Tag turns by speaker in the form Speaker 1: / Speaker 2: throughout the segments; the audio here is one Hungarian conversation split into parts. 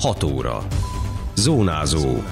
Speaker 1: 6 óra. Zónázó.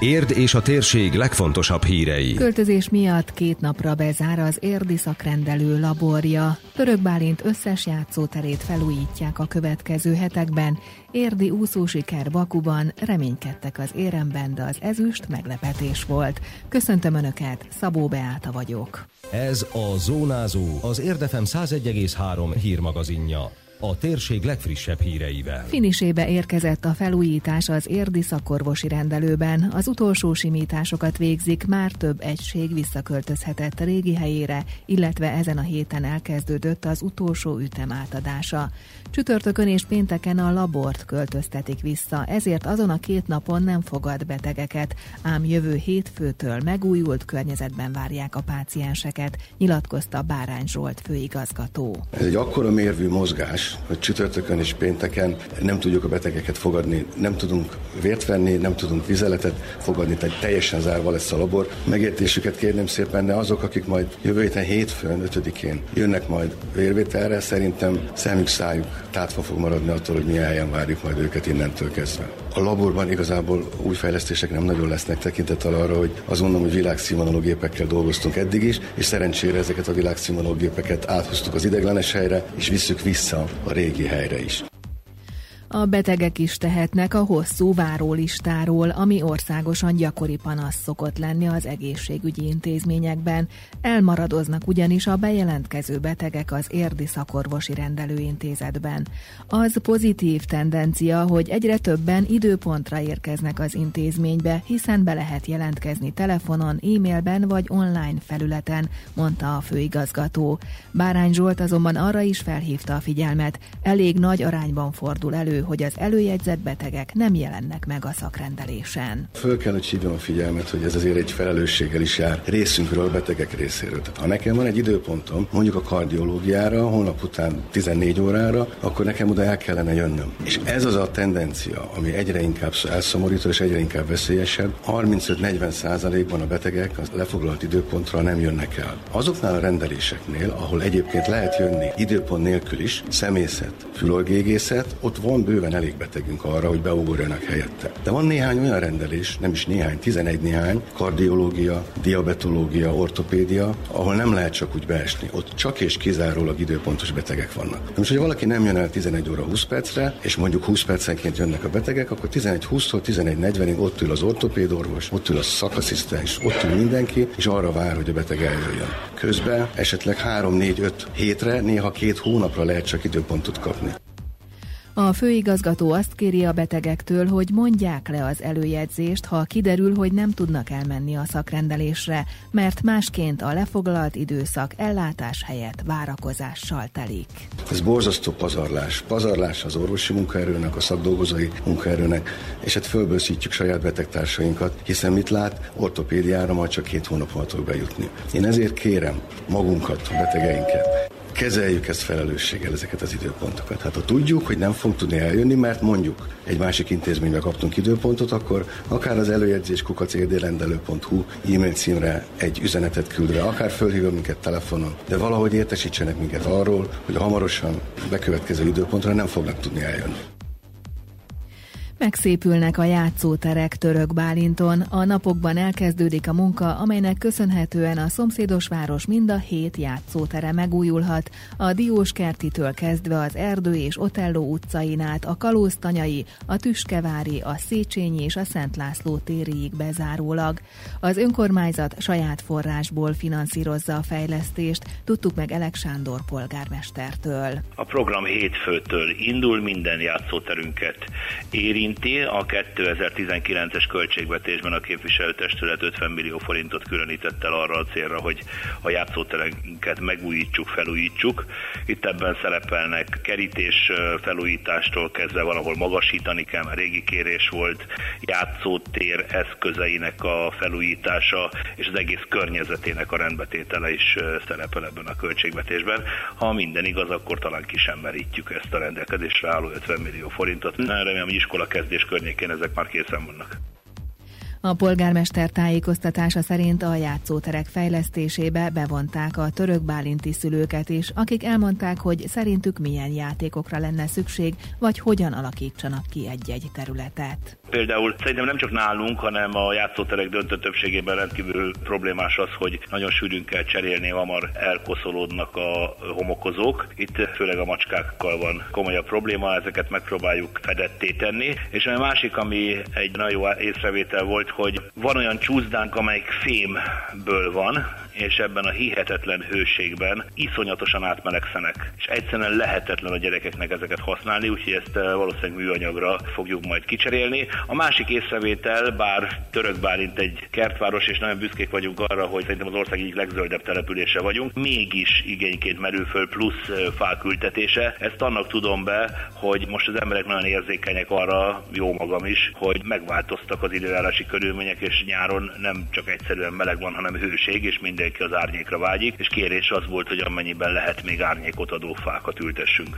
Speaker 1: Érd és a térség legfontosabb hírei.
Speaker 2: Költözés miatt két napra bezár az érdi szakrendelő laborja. Török Bálint összes játszóterét felújítják a következő hetekben. Érdi úszósiker Bakuban reménykedtek az éremben, de az ezüst meglepetés volt. Köszöntöm Önöket, Szabó Beáta vagyok.
Speaker 1: Ez a Zónázó, az Érdefem 101,3 hírmagazinja a térség legfrissebb híreivel.
Speaker 2: Finisébe érkezett a felújítás az érdi szakorvosi rendelőben. Az utolsó simításokat végzik, már több egység visszaköltözhetett a régi helyére, illetve ezen a héten elkezdődött az utolsó ütem átadása. Csütörtökön és pénteken a labort költöztetik vissza, ezért azon a két napon nem fogad betegeket, ám jövő hétfőtől megújult környezetben várják a pácienseket, nyilatkozta Bárány Zsolt főigazgató.
Speaker 3: Ez egy akkora mérvű mozgás, hogy csütörtökön és pénteken nem tudjuk a betegeket fogadni, nem tudunk vért venni, nem tudunk vizeletet fogadni, tehát teljesen zárva lesz a labor. Megértésüket kérném szépen, de azok, akik majd jövő héten hétfőn, 5-én jönnek majd vérvételre, szerintem szemük szájuk tátva fog maradni attól, hogy milyen helyen várjuk majd őket innentől kezdve. A laborban igazából új fejlesztések nem nagyon lesznek tekintettel arra, hogy mondom, hogy világszínvonalú gépekkel dolgoztunk eddig is, és szerencsére ezeket a világszínvonalú gépeket áthoztuk az ideglenes helyre, és visszük vissza a régi helyre is.
Speaker 2: A betegek is tehetnek a hosszú várólistáról, ami országosan gyakori panasz szokott lenni az egészségügyi intézményekben. Elmaradoznak ugyanis a bejelentkező betegek az érdi szakorvosi rendelőintézetben. Az pozitív tendencia, hogy egyre többen időpontra érkeznek az intézménybe, hiszen be lehet jelentkezni telefonon, e-mailben vagy online felületen, mondta a főigazgató. Bárány Zsolt azonban arra is felhívta a figyelmet, elég nagy arányban fordul elő, hogy az előjegyzett betegek nem jelennek meg a szakrendelésen.
Speaker 3: Föl kell, hogy hívjam a figyelmet, hogy ez azért egy felelősséggel is jár részünkről, betegek részéről. Tehát ha nekem van egy időpontom, mondjuk a kardiológiára, holnap után 14 órára, akkor nekem oda el kellene jönnöm. És ez az a tendencia, ami egyre inkább elszomorító és egyre inkább veszélyesebb. 35-40 százalékban a betegek az lefoglalt időpontra nem jönnek el. Azoknál a rendeléseknél, ahol egyébként lehet jönni időpont nélkül is, szemészet, fülorgégészet, ott van bőven elég betegünk arra, hogy beugorjanak helyette. De van néhány olyan rendelés, nem is néhány, 11 néhány, kardiológia, diabetológia, ortopédia, ahol nem lehet csak úgy beesni. Ott csak és kizárólag időpontos betegek vannak. Most, hogy valaki nem jön el 11 óra 20 percre, és mondjuk 20 percenként jönnek a betegek, akkor 11-20-tól 11-40-ig ott ül az ortopédorvos, ott ül a szakasszisztens, ott ül mindenki, és arra vár, hogy a beteg eljöjjön. Közben esetleg 3-4-5 hétre, néha két hónapra lehet csak időpontot kapni.
Speaker 2: A főigazgató azt kéri a betegektől, hogy mondják le az előjegyzést, ha kiderül, hogy nem tudnak elmenni a szakrendelésre, mert másként a lefoglalt időszak ellátás helyett várakozással telik.
Speaker 3: Ez borzasztó pazarlás. Pazarlás az orvosi munkaerőnek, a szakdolgozói munkaerőnek, és hát fölbőszítjük saját betegtársainkat, hiszen mit lát, ortopédiára majd csak két hónap alatt bejutni. Én ezért kérem magunkat, a betegeinket, kezeljük ezt felelősséggel, ezeket az időpontokat. Hát ha tudjuk, hogy nem fogunk tudni eljönni, mert mondjuk egy másik intézménybe kaptunk időpontot, akkor akár az előjegyzés kukacérdélendelő.hu e-mail címre egy üzenetet küldve, akár fölhívja minket telefonon, de valahogy értesítsenek minket arról, hogy hamarosan bekövetkező időpontra nem fognak tudni eljönni.
Speaker 2: Megszépülnek a játszóterek Török Bálinton. A napokban elkezdődik a munka, amelynek köszönhetően a szomszédos város mind a hét játszótere megújulhat. A Diós kertitől kezdve az Erdő és Otelló utcain át a Kalóztanyai, a Tüskevári, a Széchenyi és a Szent László tériig bezárólag. Az önkormányzat saját forrásból finanszírozza a fejlesztést, tudtuk meg Elek Sándor polgármestertől.
Speaker 4: A program hétfőtől indul, minden játszóterünket érint érinti. A 2019-es költségvetésben a képviselőtestület 50 millió forintot különített el arra a célra, hogy a játszóterenket megújítsuk, felújítsuk. Itt ebben szerepelnek kerítés felújítástól kezdve valahol magasítani kell, mert régi kérés volt, játszótér eszközeinek a felújítása és az egész környezetének a rendbetétele is szerepel ebben a költségvetésben. Ha minden igaz, akkor talán ki sem merítjük ezt a rendelkezésre álló 50 millió forintot. Remélem, hogy iskola kezdés környékén ezek már készen vannak.
Speaker 2: A polgármester tájékoztatása szerint a játszóterek fejlesztésébe bevonták a török bálinti szülőket is, akik elmondták, hogy szerintük milyen játékokra lenne szükség, vagy hogyan alakítsanak ki egy-egy területet.
Speaker 4: Például szerintem nem csak nálunk, hanem a játszóterek döntő többségében rendkívül problémás az, hogy nagyon sűrűn kell cserélni, hamar elkoszolódnak a homokozók. Itt főleg a macskákkal van komolyabb probléma, ezeket megpróbáljuk fedetté tenni. És a másik, ami egy nagyon jó észrevétel volt, hogy van olyan csúszdánk, amelyik fémből van, és ebben a hihetetlen hőségben iszonyatosan átmelegszenek. És egyszerűen lehetetlen a gyerekeknek ezeket használni, úgyhogy ezt eh, valószínűleg műanyagra fogjuk majd kicserélni. A másik észrevétel, bár Török Bálint egy kertváros, és nagyon büszkék vagyunk arra, hogy szerintem az ország egyik legzöldebb települése vagyunk, mégis igényként merül föl plusz eh, fák ültetése. Ezt annak tudom be, hogy most az emberek nagyon érzékenyek arra, jó magam is, hogy megváltoztak az időjárási körülmények, és nyáron nem csak egyszerűen meleg van, hanem hőség, és mindenki az árnyékra vágyik, és kérés az volt, hogy amennyiben lehet még árnyékot adó fákat ültessünk.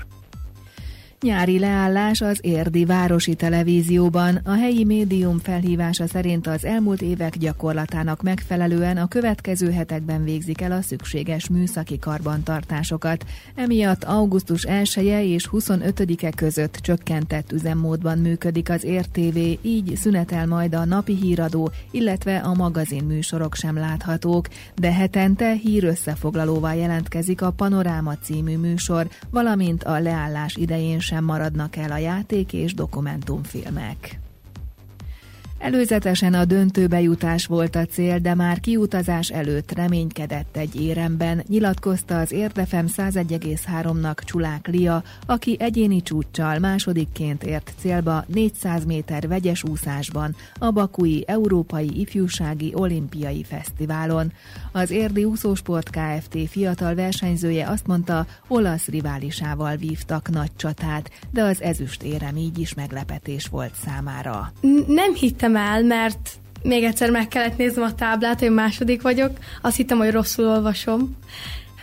Speaker 2: Nyári leállás az érdi városi televízióban. A helyi médium felhívása szerint az elmúlt évek gyakorlatának megfelelően a következő hetekben végzik el a szükséges műszaki karbantartásokat. Emiatt augusztus 1 -e és 25-e között csökkentett üzemmódban működik az értv, így szünetel majd a napi híradó, illetve a magazin műsorok sem láthatók, de hetente hír összefoglalóval jelentkezik a Panoráma című műsor, valamint a leállás idején sem maradnak el a játék és dokumentumfilmek. Előzetesen a döntőbe jutás volt a cél, de már kiutazás előtt reménykedett egy éremben, nyilatkozta az Érdefem 101,3-nak Csulák Lia, aki egyéni csúccsal másodikként ért célba 400 méter vegyes úszásban a Bakui Európai Ifjúsági Olimpiai Fesztiválon. Az Érdi Úszósport Kft. fiatal versenyzője azt mondta, olasz riválisával vívtak nagy csatát, de az ezüst érem így is meglepetés volt számára.
Speaker 5: Nem hittem el, mert még egyszer meg kellett néznem a táblát, hogy második vagyok. Azt hittem, hogy rosszul olvasom.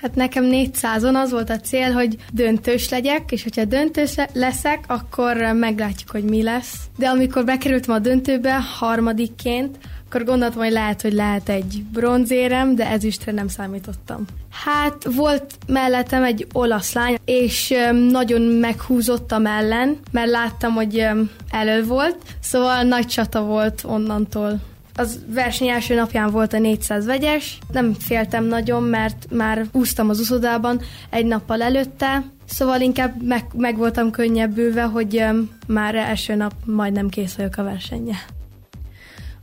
Speaker 5: Hát nekem 400-on az volt a cél, hogy döntős legyek, és hogyha döntős leszek, akkor meglátjuk, hogy mi lesz. De amikor bekerültem a döntőbe harmadikként, akkor gondoltam, hogy lehet, hogy lehet egy bronzérem, de ezüstre nem számítottam. Hát volt mellettem egy olasz lány, és nagyon meghúzottam ellen, mert láttam, hogy elő volt, szóval nagy csata volt onnantól. Az verseny első napján volt a 400 vegyes, nem féltem nagyon, mert már úsztam az uszodában egy nappal előtte, Szóval inkább meg, meg voltam könnyebbülve, hogy már első nap majdnem kész vagyok a versenye.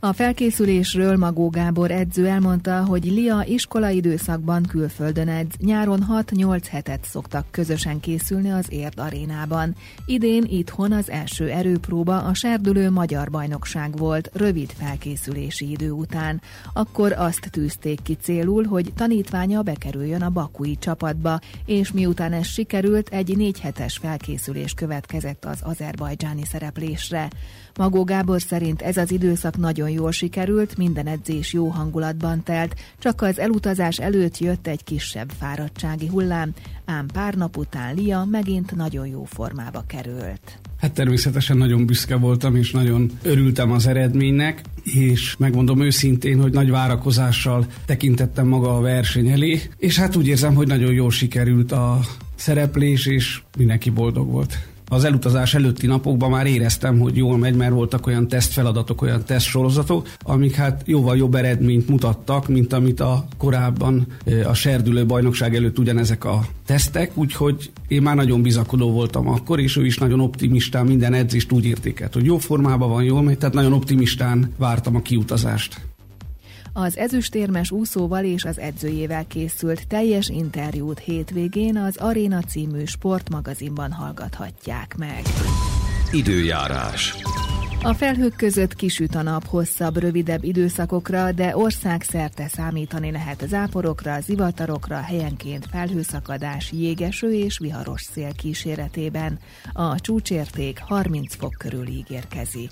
Speaker 2: A felkészülésről Magó Gábor edző elmondta, hogy Lia iskola időszakban külföldön edz, nyáron 6-8 hetet szoktak közösen készülni az Érd arénában. Idén itthon az első erőpróba a serdülő magyar bajnokság volt, rövid felkészülési idő után. Akkor azt tűzték ki célul, hogy tanítványa bekerüljön a bakui csapatba, és miután ez sikerült, egy négy hetes felkészülés következett az azerbajdzsáni szereplésre. Magó Gábor szerint ez az időszak nagyon jól sikerült, minden edzés jó hangulatban telt, csak az elutazás előtt jött egy kisebb fáradtsági hullám, ám pár nap után Lia megint nagyon jó formába került.
Speaker 6: Hát természetesen nagyon büszke voltam, és nagyon örültem az eredménynek, és megmondom őszintén, hogy nagy várakozással tekintettem maga a verseny elé, és hát úgy érzem, hogy nagyon jól sikerült a szereplés, és mindenki boldog volt az elutazás előtti napokban már éreztem, hogy jól megy, mert voltak olyan tesztfeladatok, olyan tesztsorozatok, amik hát jóval jobb eredményt mutattak, mint amit a korábban a serdülő bajnokság előtt ugyanezek a tesztek, úgyhogy én már nagyon bizakodó voltam akkor, és ő is nagyon optimistán minden edzést úgy értékelt, hogy jó formában van, jól megy, tehát nagyon optimistán vártam a kiutazást.
Speaker 2: Az ezüstérmes úszóval és az edzőjével készült teljes interjút hétvégén az Arena című sportmagazinban hallgathatják meg.
Speaker 1: Időjárás.
Speaker 2: A felhők között kisüt a nap hosszabb, rövidebb időszakokra, de országszerte számítani lehet záporokra, zivatarokra, helyenként felhőszakadás, jégeső és viharos szél kíséretében. A csúcsérték 30 fok körül ígérkezik.